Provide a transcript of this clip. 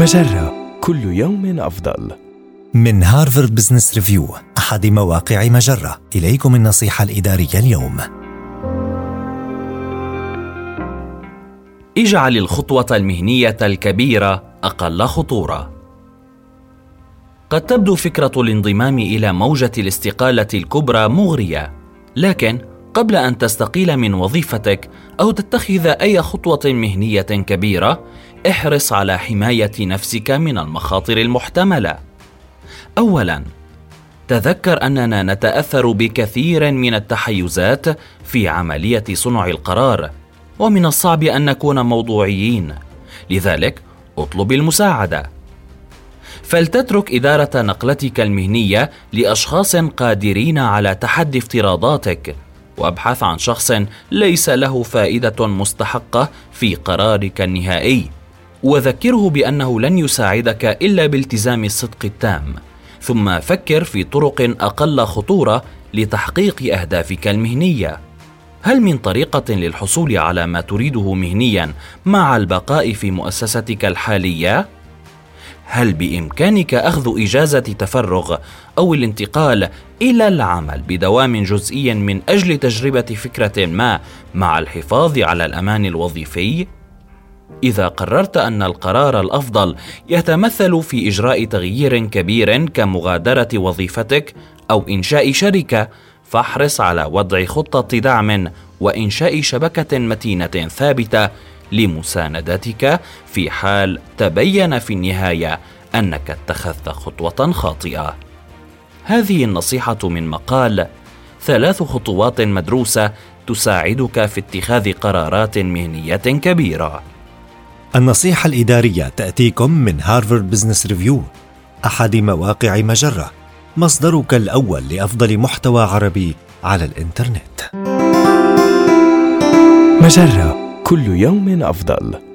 مجرة كل يوم أفضل. من هارفارد بزنس ريفيو أحد مواقع مجرة إليكم النصيحة الإدارية اليوم اجعل الخطوة المهنية الكبيرة أقل خطورة. قد تبدو فكرة الانضمام إلى موجة الاستقالة الكبرى مغرية، لكن قبل أن تستقيل من وظيفتك أو تتخذ أي خطوة مهنية كبيرة، احرص على حماية نفسك من المخاطر المحتملة. أولاً، تذكر أننا نتأثر بكثير من التحيزات في عملية صنع القرار، ومن الصعب أن نكون موضوعيين، لذلك اطلب المساعدة. فلتترك إدارة نقلتك المهنية لأشخاص قادرين على تحدي افتراضاتك وابحث عن شخص ليس له فائدة مستحقة في قرارك النهائي. وذكره بأنه لن يساعدك إلا بالتزام الصدق التام. ثم فكر في طرق أقل خطورة لتحقيق أهدافك المهنية. هل من طريقة للحصول على ما تريده مهنيا مع البقاء في مؤسستك الحالية؟ هل بإمكانك أخذ إجازة تفرغ أو الانتقال إلى العمل بدوام جزئي من أجل تجربة فكرة ما مع الحفاظ على الأمان الوظيفي؟ إذا قررت أن القرار الأفضل يتمثل في إجراء تغيير كبير كمغادرة وظيفتك أو إنشاء شركة فاحرص على وضع خطة دعم وإنشاء شبكة متينة ثابتة لمساندتك في حال تبين في النهاية أنك اتخذت خطوة خاطئة. هذه النصيحة من مقال ثلاث خطوات مدروسة تساعدك في اتخاذ قرارات مهنية كبيرة. النصيحة الإدارية تأتيكم من هارفارد بزنس ريفيو أحد مواقع مجرة مصدرك الأول لأفضل محتوى عربي على الإنترنت. مجرة. كل يوم أفضل.